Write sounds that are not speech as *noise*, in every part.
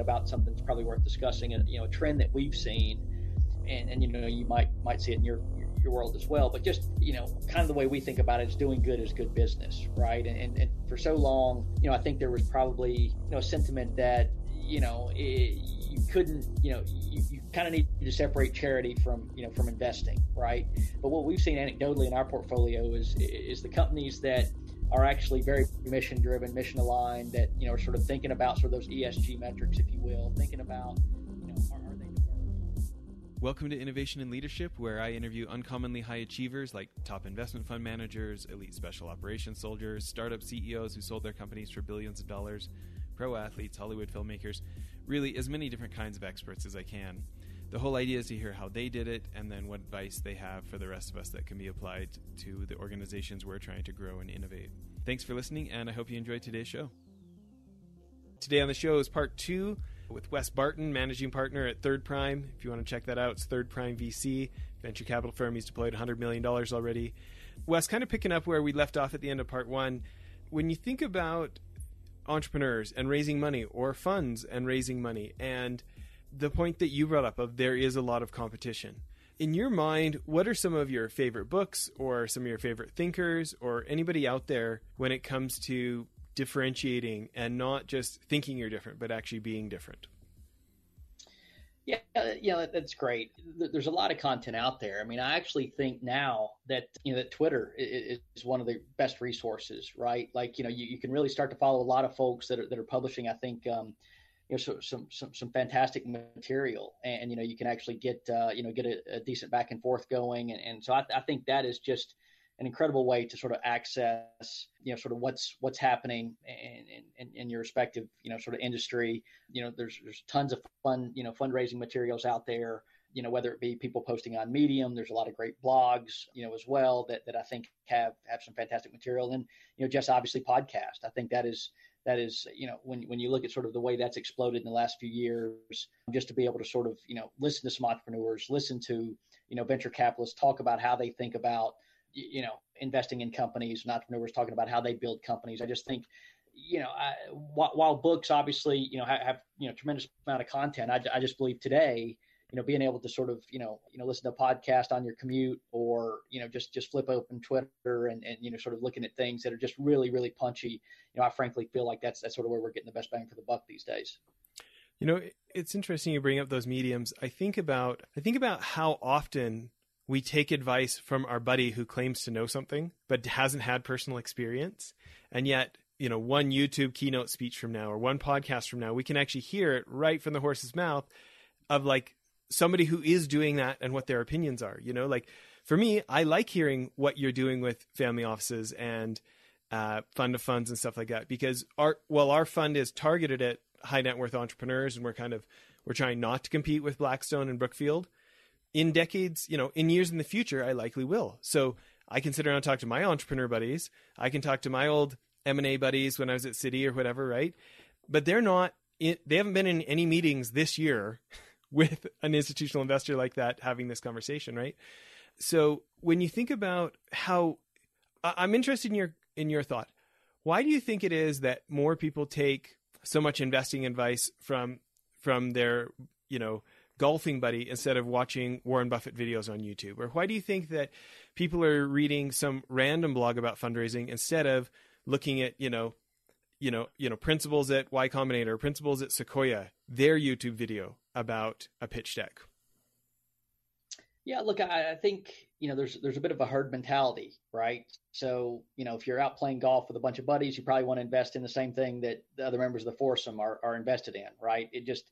about something that's probably worth discussing. A, you know, a trend that we've seen, and, and you know, you might might see it in your your world as well. But just you know, kind of the way we think about it is doing good is good business, right? And, and, and for so long, you know, I think there was probably you know a sentiment that you know it, you couldn't you know you, you kind of need to separate charity from you know from investing, right? But what we've seen anecdotally in our portfolio is is the companies that are actually very mission driven, mission aligned, that you know are sort of thinking about sort of those ESG metrics, if you will, thinking about are they. Welcome to Innovation and Leadership, where I interview uncommonly high achievers like top investment fund managers, elite special operations soldiers, startup CEOs who sold their companies for billions of dollars, pro athletes, Hollywood filmmakers, really as many different kinds of experts as I can. The whole idea is to hear how they did it and then what advice they have for the rest of us that can be applied to the organizations we're trying to grow and innovate. Thanks for listening, and I hope you enjoyed today's show. Today on the show is part two with Wes Barton, managing partner at Third Prime. If you want to check that out, it's Third Prime VC, venture capital firm. He's deployed $100 million already. Wes, kind of picking up where we left off at the end of part one, when you think about entrepreneurs and raising money or funds and raising money, and the point that you brought up of there is a lot of competition. In your mind, what are some of your favorite books or some of your favorite thinkers or anybody out there when it comes to differentiating and not just thinking you're different, but actually being different. Yeah, yeah, that's great. There's a lot of content out there. I mean, I actually think now that you know that Twitter is one of the best resources, right? Like, you know, you, you can really start to follow a lot of folks that are that are publishing. I think, um, you know, so, some some some fantastic material, and, and, you know, you can actually get uh, you know get a, a, decent back and forth going, and, and so I, I think that is just an incredible way to sort of access, you know, sort of what's what's happening in, in, in, your respective, you know, sort of industry. You know, there's there's tons of fun, you know, fundraising materials out there. You know, whether it be people posting on Medium, there's a lot of great blogs, you know, as well that, that I think have have some fantastic material. And you know, just obviously podcast. I think that is that is you know when when you look at sort of the way that's exploded in the last few years just to be able to sort of you know listen to some entrepreneurs listen to you know venture capitalists talk about how they think about you know, investing in companies and entrepreneurs talking about how they build companies. I just think, you know, I, while, while, books obviously, you know, have, have, you know, tremendous amount of content, I, I just believe today, you know, being able to sort of, you know, you know, listen to a podcast on your commute or, you know, just, just flip open Twitter and, and, you know, sort of looking at things that are just really, really punchy. You know, I frankly feel like that's, that's sort of where we're getting the best bang for the buck these days. You know, it's interesting you bring up those mediums. I think about, I think about how often we take advice from our buddy who claims to know something but hasn't had personal experience and yet you know one youtube keynote speech from now or one podcast from now we can actually hear it right from the horse's mouth of like somebody who is doing that and what their opinions are you know like for me i like hearing what you're doing with family offices and uh, fund of funds and stuff like that because our well our fund is targeted at high net worth entrepreneurs and we're kind of we're trying not to compete with blackstone and brookfield in decades, you know, in years in the future, I likely will. So I can sit around and talk to my entrepreneur buddies. I can talk to my old M&A buddies when I was at Citi or whatever, right? But they're not, in, they haven't been in any meetings this year with an institutional investor like that having this conversation, right? So when you think about how, I'm interested in your, in your thought. Why do you think it is that more people take so much investing advice from, from their, you know, golfing buddy instead of watching Warren Buffett videos on YouTube? Or why do you think that people are reading some random blog about fundraising instead of looking at, you know, you know, you know, principles at Y Combinator, principles at Sequoia, their YouTube video about a pitch deck? Yeah, look, I, I, think you know there's there's a bit of a herd mentality, right? So you know if you're out playing golf with a bunch of buddies, you probably want to invest in the same thing that the other members of the foursome are, are invested in, right? It just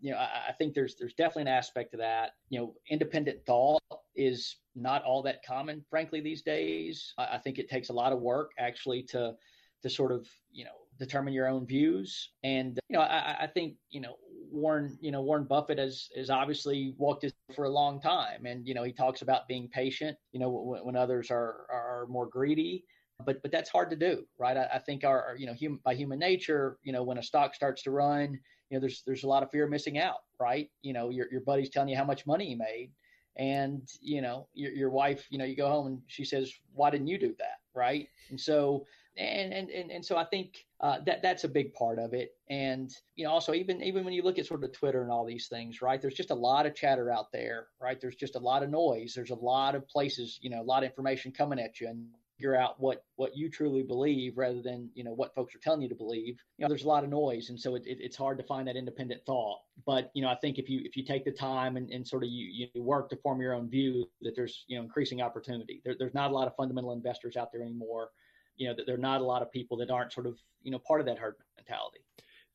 you know, I, I, think there's there's definitely an aspect to that. You know, independent thought is not all that common, frankly, these days. I, I think it takes a lot of work actually to to sort of you know determine your own views. And you know, I, I think you know Warren, you know Warren Buffett has has obviously walked this for a long time, and you know he talks about being patient. You know, when, when others are are more greedy but but that's hard to do, right? I, I think our, you know hum, by human nature, you know when a stock starts to run, you know there's there's a lot of fear of missing out, right? You know your your buddy's telling you how much money he made, and you know your your wife, you know you go home and she says, why didn't you do that, right? And so and and and, and so I think uh, that that's a big part of it. And you know, also even even when you look at sort of Twitter and all these things, right? There's just a lot of chatter out there, right? There's just a lot of noise. There's a lot of places, you know, a lot of information coming at you, and figure out what what you truly believe rather than you know what folks are telling you to believe you know there's a lot of noise and so it, it, it's hard to find that independent thought but you know i think if you if you take the time and, and sort of you, you work to form your own view that there's you know increasing opportunity there, there's not a lot of fundamental investors out there anymore you know that there are not a lot of people that aren't sort of you know part of that herd mentality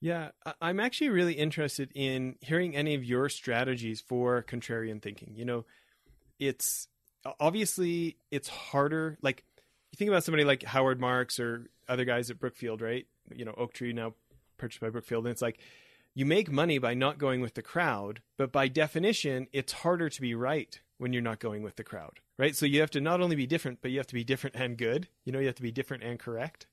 yeah, I'm actually really interested in hearing any of your strategies for contrarian thinking. You know, it's obviously it's harder. Like you think about somebody like Howard Marks or other guys at Brookfield, right? You know, Oaktree now purchased by Brookfield, and it's like you make money by not going with the crowd, but by definition, it's harder to be right when you're not going with the crowd, right? So you have to not only be different, but you have to be different and good. You know, you have to be different and correct.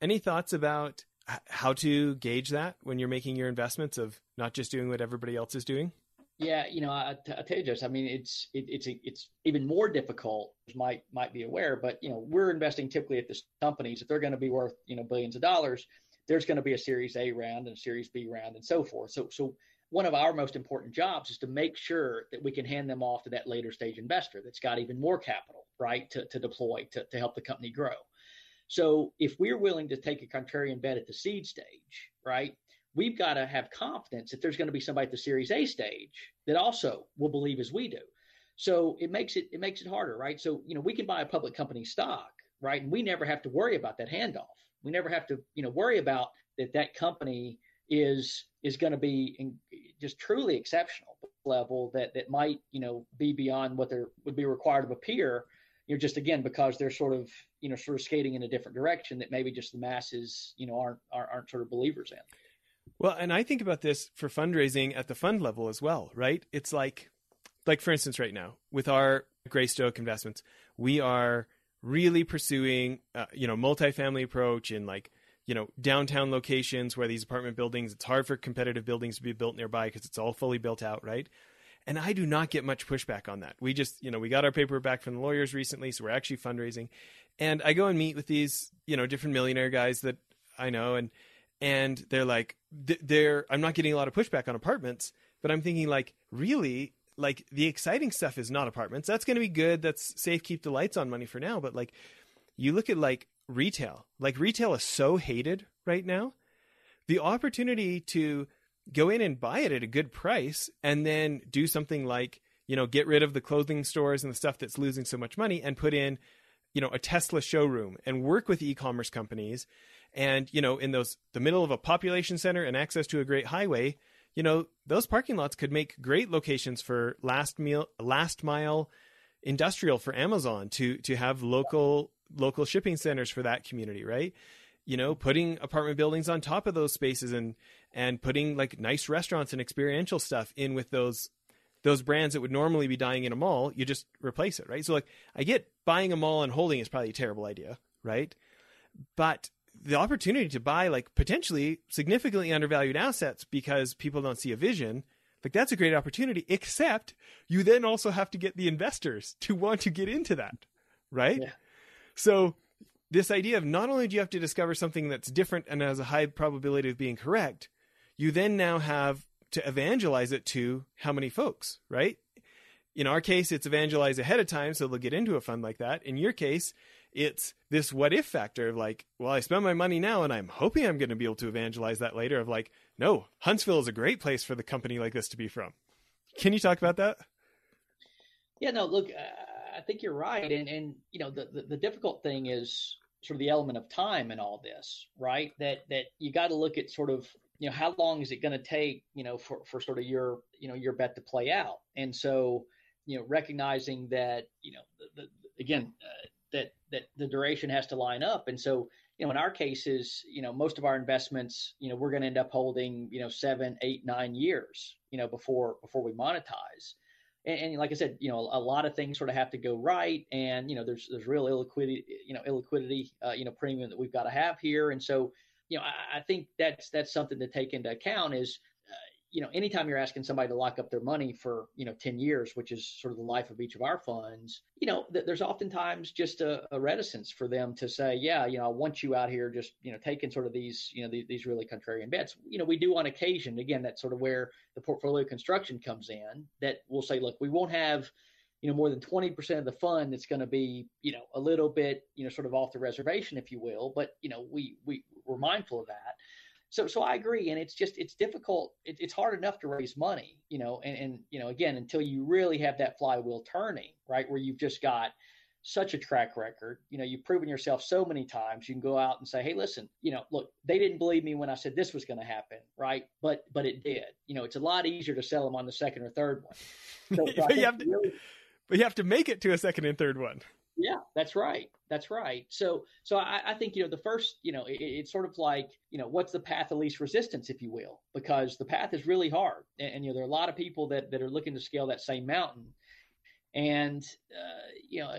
Any thoughts about how to gauge that when you're making your investments of not just doing what everybody else is doing? Yeah, you know, I, I tell you, Jess. I mean, it's it, it's it's even more difficult. Might might be aware, but you know, we're investing typically at the companies. If they're going to be worth you know billions of dollars, there's going to be a Series A round and a Series B round and so forth. So so one of our most important jobs is to make sure that we can hand them off to that later stage investor that's got even more capital, right, to to deploy to to help the company grow. So if we're willing to take a contrarian bet at the seed stage, right, we've got to have confidence that there's going to be somebody at the Series A stage that also will believe as we do. So it makes it it makes it harder, right? So you know we can buy a public company stock, right, and we never have to worry about that handoff. We never have to you know worry about that that company is is going to be in, just truly exceptional level that that might you know be beyond what there would be required of a peer you know just again because they're sort of you know sort of skating in a different direction that maybe just the masses you know aren't aren't, aren't sort of believers in well, and I think about this for fundraising at the fund level as well, right? It's like, like for instance, right now with our Greystoke investments, we are really pursuing, uh, you know, multifamily approach and like, you know, downtown locations where these apartment buildings, it's hard for competitive buildings to be built nearby because it's all fully built out, right? And I do not get much pushback on that. We just, you know, we got our paper back from the lawyers recently, so we're actually fundraising. And I go and meet with these, you know, different millionaire guys that I know, and and they're like they're i'm not getting a lot of pushback on apartments but i'm thinking like really like the exciting stuff is not apartments that's going to be good that's safe keep the lights on money for now but like you look at like retail. Like retail is so hated right now. The opportunity to go in and buy it at a good price and then do something like you know get rid of the clothing stores and the stuff that's losing so much money and put in you know a tesla showroom and work with e-commerce companies and you know in those the middle of a population center and access to a great highway you know those parking lots could make great locations for last meal last mile industrial for amazon to to have local local shipping centers for that community right? You know mm-hmm. putting apartment buildings on top of those spaces and and putting like nice restaurants and experiential stuff in with those those brands that would normally be dying in a mall you just replace it right? So like i get buying a mall and holding is probably a terrible idea right? But the opportunity to buy like potentially significantly undervalued assets because people don't see a vision like that's a great opportunity except you then also have to get the investors to want to get into that right? Yeah. So this idea of not only do you have to discover something that's different and has a high probability of being correct you then now have to evangelize it to how many folks right in our case it's evangelize ahead of time so they'll get into a fund like that in your case it's this what if factor of like, well, I spend my money now and I'm hoping I'm going to be able to evangelize that later of like, no, Huntsville is a great place for the company like this to be from. Can you talk about that? Yeah, no, look, uh, I think you're right. And, and you know, the, the, the difficult thing is sort of the element of time in all this, right? That, that you got to look at sort of, you know, how long is it going to take, you know, for, for sort of your, you know, your bet to play out. And so, you know, recognizing that, you know, the, the again, uh, that that the duration has to line up. And so, you know, in our cases, you know, most of our investments, you know, we're going to end up holding, you know, seven, eight, nine years, you know, before before we monetize. And, and like I said, you know, a lot of things sort of have to go right, and you know, there's there's real illiquidity, you know, illiquidity, uh, you know, premium that we've got to have here. And so, you know, I, I think that's that's something to take into account is you know, anytime you're asking somebody to lock up their money for, you know, 10 years, which is sort of the life of each of our funds, you know, th- there's oftentimes just a, a, reticence for them to say, yeah, you know, I want you out here just, you know, taking sort of these, you know, these, these really contrarian bets. You know, we do on occasion, again, that's sort of where the portfolio construction comes in that we'll say, look, we won't have, you know, more than 20% of the fund that's going to be, you know, a little bit, you know, sort of off the reservation, if you will. But, you know, we, we, we're mindful of that so so I agree, and it's just it's difficult. It, it's hard enough to raise money, you know, and, and you know again until you really have that flywheel turning, right, where you've just got such a track record. You know, you've proven yourself so many times. You can go out and say, "Hey, listen, you know, look, they didn't believe me when I said this was going to happen, right? But but it did. You know, it's a lot easier to sell them on the second or third one. So, so *laughs* but, you have to, really, but you have to make it to a second and third one. Yeah, that's right. That's right. So, so I, I think you know the first, you know, it, it's sort of like you know what's the path of least resistance, if you will, because the path is really hard, and, and you know there are a lot of people that that are looking to scale that same mountain, and uh, you know,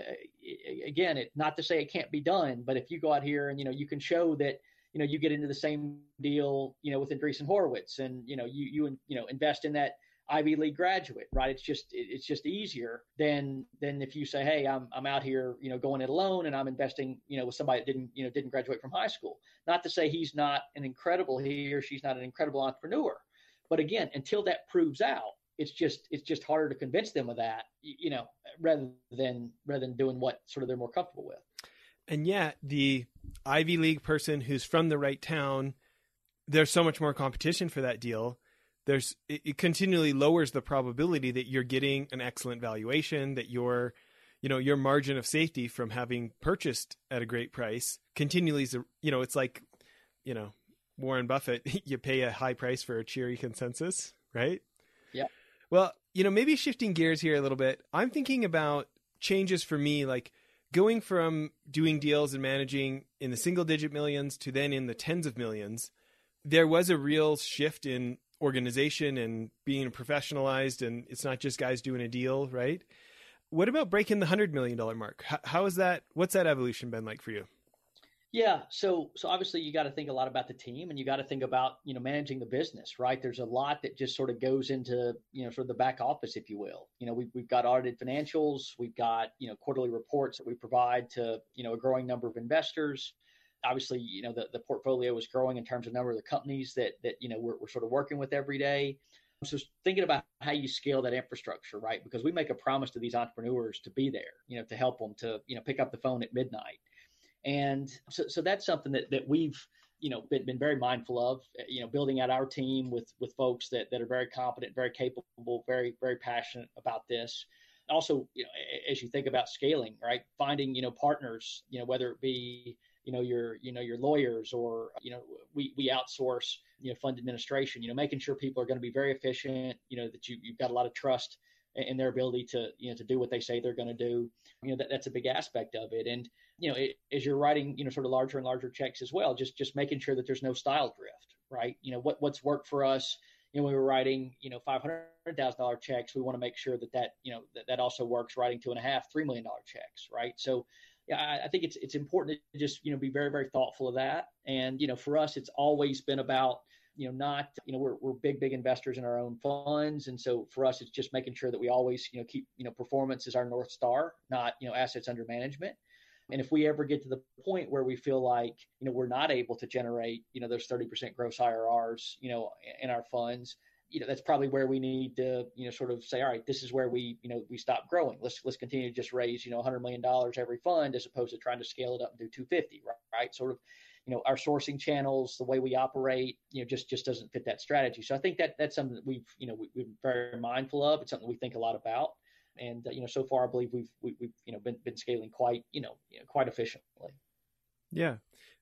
again, it not to say it can't be done, but if you go out here and you know you can show that you know you get into the same deal, you know, with Andreessen Horowitz, and you know you you you know invest in that Ivy League graduate, right? It's just it's just easier than than if you say, hey, I'm I'm out here, you know, going it alone, and I'm investing, you know, with somebody that didn't you know didn't graduate from high school. Not to say he's not an incredible he or she's not an incredible entrepreneur, but again, until that proves out, it's just it's just harder to convince them of that, you know, rather than rather than doing what sort of they're more comfortable with. And yet, the Ivy League person who's from the right town, there's so much more competition for that deal there's it, it continually lowers the probability that you're getting an excellent valuation, that your you know your margin of safety from having purchased at a great price continually is you know it's like you know Warren Buffett *laughs* you pay a high price for a cheery consensus right? Yeah. Well you know maybe shifting gears here a little bit I'm thinking about changes for me like going from doing deals and managing in the single digit millions to then in the tens of millions. There was a real shift in organization and being professionalized and it's not just guys doing a deal, right? What about breaking the hundred million dollar mark? How, how is that? What's that evolution been like for you? Yeah, so so obviously you got to think a lot about the team and you got to think about you know managing the business, right? There's a lot that just sort of goes into you know sort of the back office, if you will. You know, we've we've got audited financials, we've got you know quarterly reports that we provide to you know a growing number of investors obviously, you know, the, the portfolio is growing in terms of number of the companies that, that, you know, we're, we're sort of working with every day. So thinking about how you scale that infrastructure, right? Because we make a promise to these entrepreneurs to be there, you know, to help them to, you know, pick up the phone at midnight. And so, so that's something that, that we've, you know, been, been very mindful of, eh, you know, building out our team with, with folks that, that are very competent, very capable, very, very passionate about this. Also, you know, as you think about scaling, right? Finding, you know, partners, you know, whether it be, you know your you know your lawyers or you know we we outsource you know fund administration you know making sure people are going to be very efficient you know that you you've got a lot of trust in their ability to you know to do what they say they're going to do you know that, that's a big aspect of it and you know it, as you're writing you know sort of larger and larger checks as well just just making sure that there's no style drift right you know what what's worked for us you know we were writing you know five hundred thousand dollar checks we want to make sure that that you know that, that also works writing two and a half three million dollar checks right so yeah, I, think it's it's important to just you know be very very thoughtful of that. And you know, for us, it's always been about you know not you know we're we're big big investors in our own funds, and so for us, it's just making sure that we always you know keep you know performance is our north star, not you know assets under management. And if we ever get to the point where we feel like you know we're not able to generate you know those 30% gross IRRs you know in our funds, you know that's probably where we need to you know sort of say all right this is where we you know we stop growing let's let's continue to just raise you know 100 million dollars every fund as opposed to trying to scale it up and do 250 right, right sort of you know our sourcing channels the way we operate you know just just doesn't fit that strategy so i think that that's something that we've you know we, been very mindful of it's something we think a lot about and uh, you know so far i believe we've we, have we have you know been, been scaling quite you know, you know quite efficiently yeah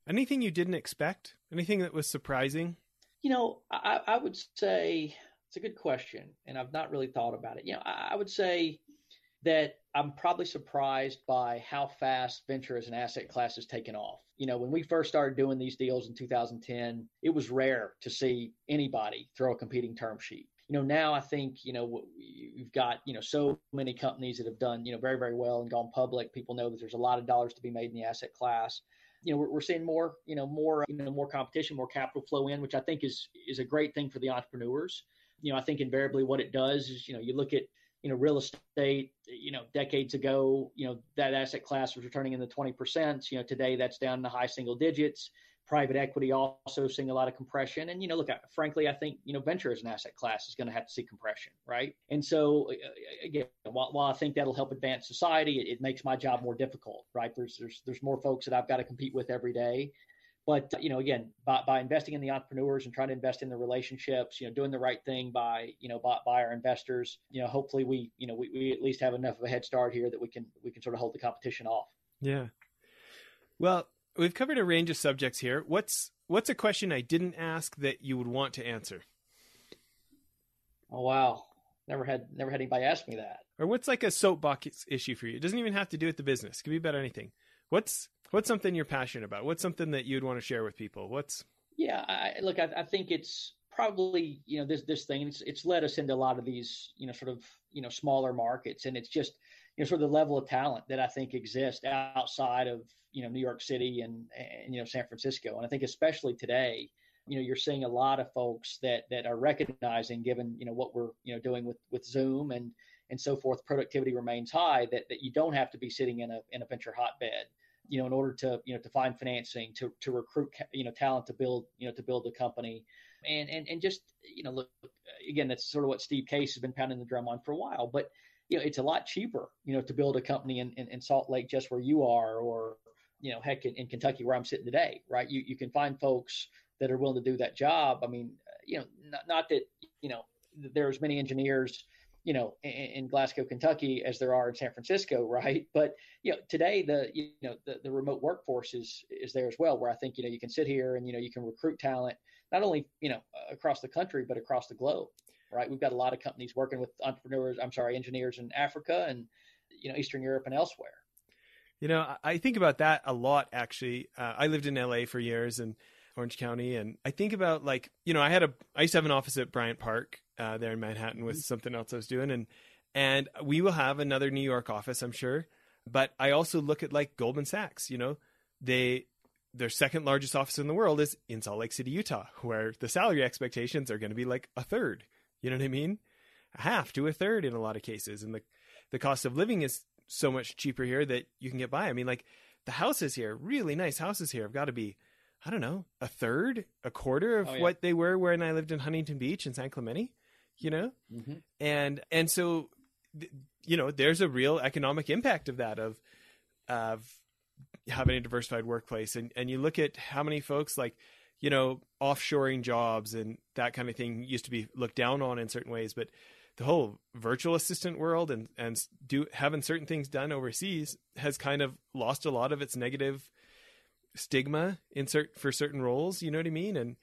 anything you didn't expect anything that was surprising you know, I, I would say it's a good question, and I've not really thought about it. You know, I, I would say that I'm probably surprised by how fast venture as an asset class has taken off. You know, when we first started doing these deals in 2010, it was rare to see anybody throw a competing term sheet. You know, now I think, you know, you've got, you know, so many companies that have done, you know, very, very well and gone public. People know that there's a lot of dollars to be made in the asset class you know we're, we're seeing more you know more you know more competition more capital flow in which i think is is a great thing for the entrepreneurs you know, I think invariably what it does is, you know, you look at, you know, real estate, you know, decades ago, you know, that asset class was returning in the 20%. You know, today that's down in the high single digits private equity also seeing a lot of compression. And, you know, look, frankly, I think, you know, venture as an asset class is going to have to see compression, right? And so, uh, uh, again, while, while I think that'll help advance society, it, it, makes my job more difficult, right? There's, there's, there's more folks that I've got to compete with every day. But, uh, you know, again, by, by investing in the entrepreneurs and trying to invest in the relationships, you know, doing the right thing by, you know, by, by our investors, you know, hopefully we, you know, we, we at least have enough of a head start here that we can, we can sort of hold the competition off. Yeah. Well, we've covered a range of subjects here. What's what's a question I didn't ask that you would want to answer? Oh wow, never had never had anybody ask me that. Or what's like a soapbox issue for you? It doesn't even have to do with the business. It could be about anything. What's what's something you're passionate about? What's something that you'd want to share with people? What's yeah, I, look, I, I think it's probably you know this this thing it's it's led us into a lot of these you know sort of you know smaller markets and it's just you know sort of the level of talent that I think exists outside of you know New York City and, and you know San Francisco. And I think especially today, you know, you're seeing a lot of folks that that are recognizing, given you know what we're you know doing with with Zoom and and so forth, productivity remains high. That that you don't have to be sitting in a in a venture hotbed, you know, in order to you know to find financing, to to recruit you know talent to build you know to build the company. And, and and just you know look again that's sort of what Steve Case has been pounding the drum on for a while but you know, it's a lot cheaper, you know, to build a company in, in, in Salt Lake just where you are, or you know, heck, in, in, Kentucky where I'm sitting today, right? You you can find folks that are willing to do that job. I mean, you know, not, not that you know there's many engineers, you know, in, in, Glasgow, Kentucky as there are in San Francisco, *laughs* right? But you know, today the you know the, the remote workforce is is there as well, where I think you know you can sit here and you know you can recruit talent not only you know across the country but across the globe right? We've got a lot of companies working with entrepreneurs, I'm sorry, engineers in Africa and you know Eastern Europe and elsewhere. You know, I think about that a lot actually. Uh, I lived in LA for years and Orange County, and I think about like you know I had a I used to have an office at Bryant Park uh, there in Manhattan with mm-hmm. something else I was doing, and and we will have another New York office, I'm sure. But I also look at like Goldman Sachs. You know, they their second largest office in the world is in Salt Lake City, Utah, where the salary expectations are going to be like a third. You know what I mean? A half to a third in a lot of cases. And the, the cost of living is so much cheaper here that you can get by. I mean, like the houses here, really nice houses here have got to be, I don't know, a third, a quarter of oh, yeah. what they were when I lived in Huntington Beach and San Clemente, you know? Mm-hmm. And, and so, you know, there's a real economic impact of that, of, of having a diversified workplace. And, and you look at how many folks like, you know, offshoring jobs and that kind of thing used to be looked down on in certain ways, but the whole virtual assistant world and and do having certain things done overseas has kind of lost a lot of its negative stigma in cert, for certain roles, you know what I mean? And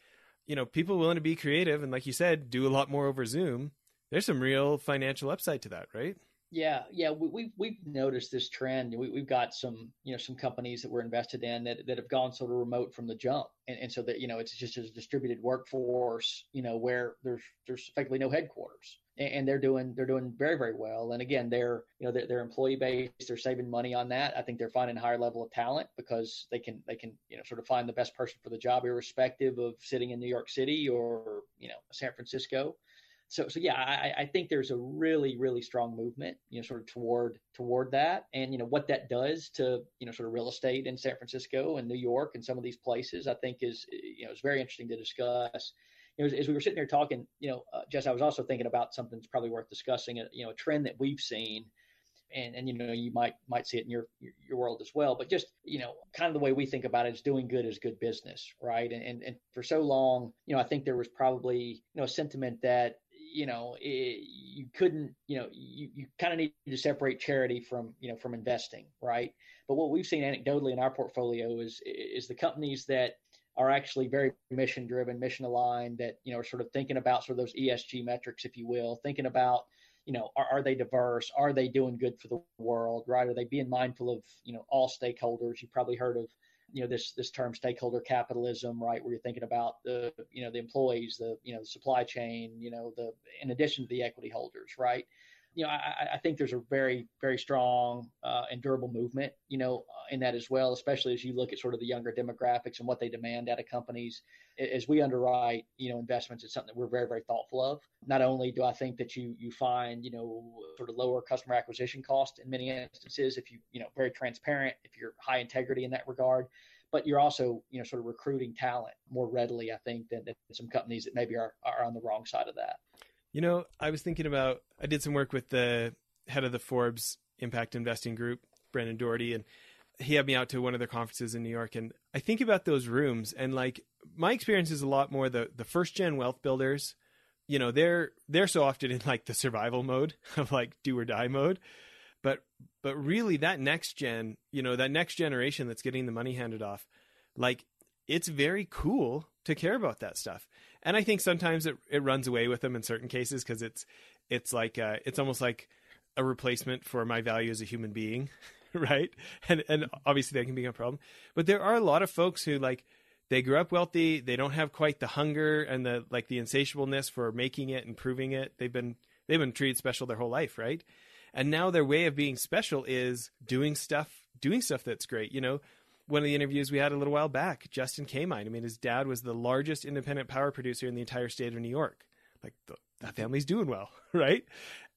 you know, people willing to be creative and like you said, do a lot more over Zoom. There's some real financial upside to that, right? Yeah, yeah, we, we've we've noticed this trend. We, we've got some you know some companies that we're invested in that, that have gone sort of remote from the jump, and, and so that you know it's just a distributed workforce, you know, where there's there's effectively no headquarters, and, they're doing they're doing very very well. And again, they're you know they're, they're employee based, they're saving money on that. I think they're finding a higher level of talent because they can they can you know sort of find the best person for the job, irrespective of sitting in New York City or you know San Francisco so so yeah, I, I think there's a really really strong movement, you know, sort of toward toward that, and you know what that does to you know sort of real estate in San Francisco and New York and some of these places, I think is you know is very interesting to discuss. You know, as, as we were sitting there talking, you know, uh, Jess, I was also thinking about something that's probably worth discussing. You know, a trend that we've seen and and you know you might might see it in your your world as well but just you know kind of the way we think about it is doing good is good business right and and, and for so long you know i think there was probably you know a sentiment that you know, it, you couldn't, you know, you, you kind of need to separate charity from, you know, from investing, right? But what we've seen anecdotally in our portfolio is is the companies that are actually very mission driven, mission aligned, that you know are sort of thinking about sort of those ESG metrics, if you will, thinking about you know are, are they diverse, are they doing good for the world, right? Are they being mindful of you know all stakeholders? You probably heard of you know this this term stakeholder capitalism right where you're thinking about the you know the employees the you know the supply chain you know the in addition to the equity holders right you know, I, I, think there's a very, very strong uh, and durable movement, you know, uh, in that as well, especially as you look at sort of the younger demographics and what they demand out of companies. As we underwrite, you know, investments, it's something that we're very, very thoughtful of. Not only do I think that you you find, you know, sort of lower customer acquisition cost in many instances if you, you know, very transparent, if you're high integrity in that regard, but you're also, you know, sort of recruiting talent more readily, I think, than, than some companies that maybe are, are on the wrong side of that. You know, I was thinking about I did some work with the head of the Forbes Impact Investing Group, Brennan Doherty, and he had me out to one of their conferences in New York. And I think about those rooms, and like my experience is a lot more the the first gen wealth builders. You know, they're they're so often in like the survival mode *laughs* of like do or die mode. But but really that next gen, you know, that next generation that's getting the money handed off, like it's very cool to care about that stuff and I think sometimes it it runs away with them in certain cases because it's it's like uh, it's almost like a replacement for my value as a human being, *laughs* right? And and obviously that can become a problem. But there are a lot of folks who like they grew up wealthy, they don't have quite the hunger and the like the insatiableness for making it and proving it. They've been they've been treated special their whole life, right? And now their way of being special is doing stuff doing stuff that's great. You know, one of the interviews we had a little while back, Justin Caimine. I mean, his dad was the largest independent power producer in the entire state of New York. Like the, that family's doing well, *laughs* right?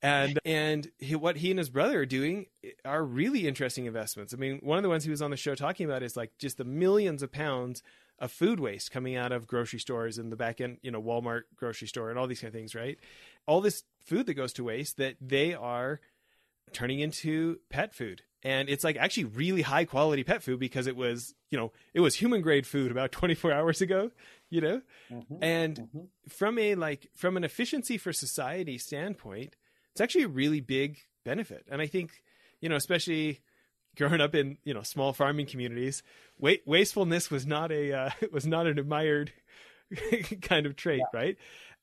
And and he, what he and his brother are doing are really interesting investments. I mean, one of the ones he was on the show talking about is like just the millions of pounds of food waste coming out of grocery stores and the back end, you know, Walmart grocery store and all these kind of things, right? All this food that goes to waste that they are turning into pet food and it's like actually really high quality pet food because it was you know it was human grade food about *laughs* 24 hours ago you know mm-hmm. and mm-hmm. from a like from an efficiency for society standpoint it's actually a really big benefit and i think you know especially growing up in you know small farming communities wa- wastefulness was not a uh, *laughs* was not an admired *laughs* kind of trait yeah. right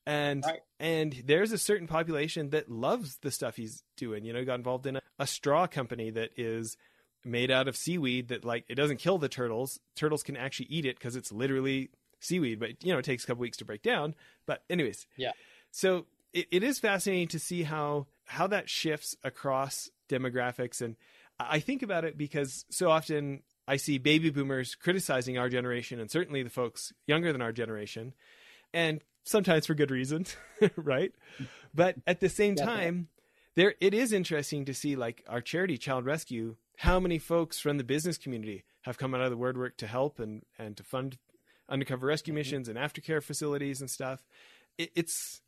and right. And there's a certain population that loves the stuff he's doing. You know he got involved in a, a, straw company that is made out of seaweed that like it doesn't kill the turtles. Turtles can actually eat it because it's literally seaweed but you know it takes a couple weeks to break down. But anyways. Yeah. So it, it is fascinating to see how how that shifts across demographics. And i think about it because so often i see baby boomers criticizing our generation and certainly the folks younger than our generation. And sometimes for good reason, *laughs* right? But at the same time, there it is interesting to see like our charity Child Rescue, how many folks from the business community have come out of the word work to help and and to fund undercover rescue mm-hmm. missions and aftercare facilities and stuff. It, it's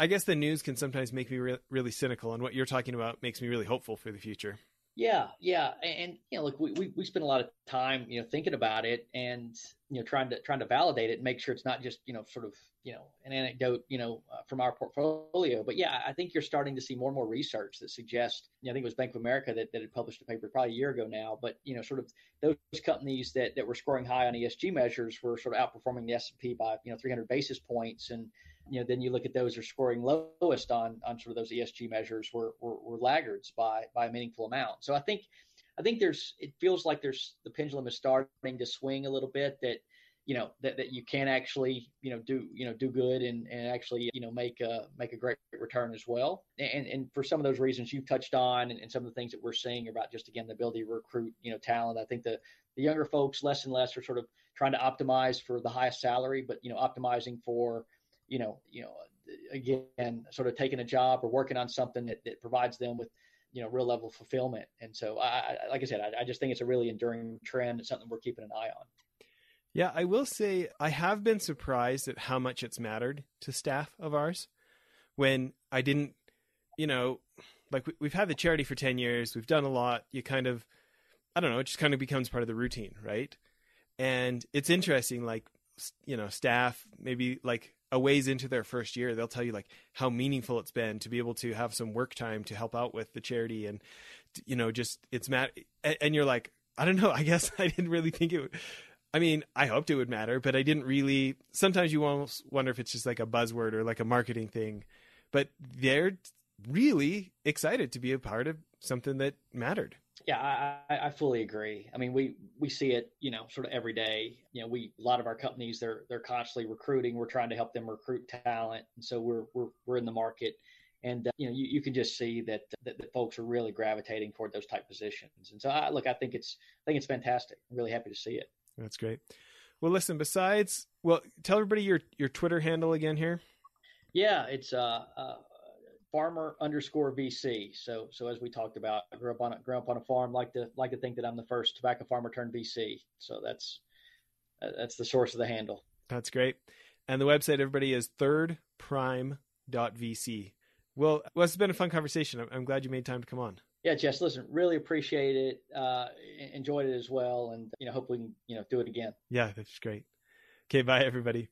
I guess the news can sometimes make me re- really cynical, and what you're talking about makes me really hopeful for the future. Yeah, yeah, and, you know, look, we, we we spend a lot of time, you know, thinking about it and you know trying to trying to validate it and make sure it's not just you know sort of you know an anecdote you know uh, from our portfolio. But yeah, I think you're starting to see more and more research that suggests. You know, I think it was Bank of America that, that had published a paper probably a year ago now. But you know, sort of those companies that that were scoring high on ESG measures were sort of outperforming the S and P by you know 300 basis points and you know, then you look at those are scoring lowest on on sort of those ESG measures were, were, were laggards by by a meaningful amount. So I think I think there's it feels like there's the pendulum is starting to swing a little bit that you know that, that you can actually you know do you know do good and, and actually you know make a make a great return as well and and for some of those reasons you've touched on and, and some of the things that we're seeing about just again the ability to recruit you know talent i think the the younger folks less and less are sort of trying to optimize for the highest salary but you know optimizing for you know, you know, again, sort of taking a job or working on something that, that provides them with, you know, real level fulfillment. And so, I, I like I said, I, I just think it's a really enduring trend. It's something we're keeping an eye on. Yeah, I will say I have been surprised at how much it's mattered to staff of ours when I didn't, you know, like we've had the charity for 10 years, we've done a lot. You kind of, I don't know, it just kind of becomes part of the routine, right? And it's interesting, like, you know, staff, maybe like a ways into their first year, they'll tell you like how meaningful it's been to be able to have some work time to help out with the charity, and you know, just it's mat. And you're like, I don't know. I guess *laughs* I didn't really think it. Would, I mean, I hoped it would matter, but I didn't really. Sometimes you almost wonder if it's just like a buzzword or like a marketing thing, but they're really excited to be a part of something that mattered. Yeah, I, I fully agree. I mean, we we see it, you know, sort of every day. You know, we a lot of our companies they're they're constantly recruiting. We're trying to help them recruit talent, and so we're we're we're in the market, and uh, you know you, you can just see that, that, that folks are really gravitating toward those type positions. And so, I, look, I think it's I think it's fantastic. I'm really happy to see it. That's great. Well, listen. Besides, well, tell everybody your your Twitter handle again here. Yeah, it's uh, uh farmer underscore VC. So so as we talked about, I grew up on a grew up on a farm. Like to like to think that I'm the first tobacco farmer turned VC. So that's that's the source of the handle. That's great. And the website, everybody, is thirdprime.vc. Well, well, it's been a fun conversation. I'm, I'm glad you made time to come on. Yeah, Jess, listen, really appreciate it. Uh, enjoyed it as well. And, you know, hopefully, we can, you know, do it again. Yeah, that's great. Okay, bye, everybody.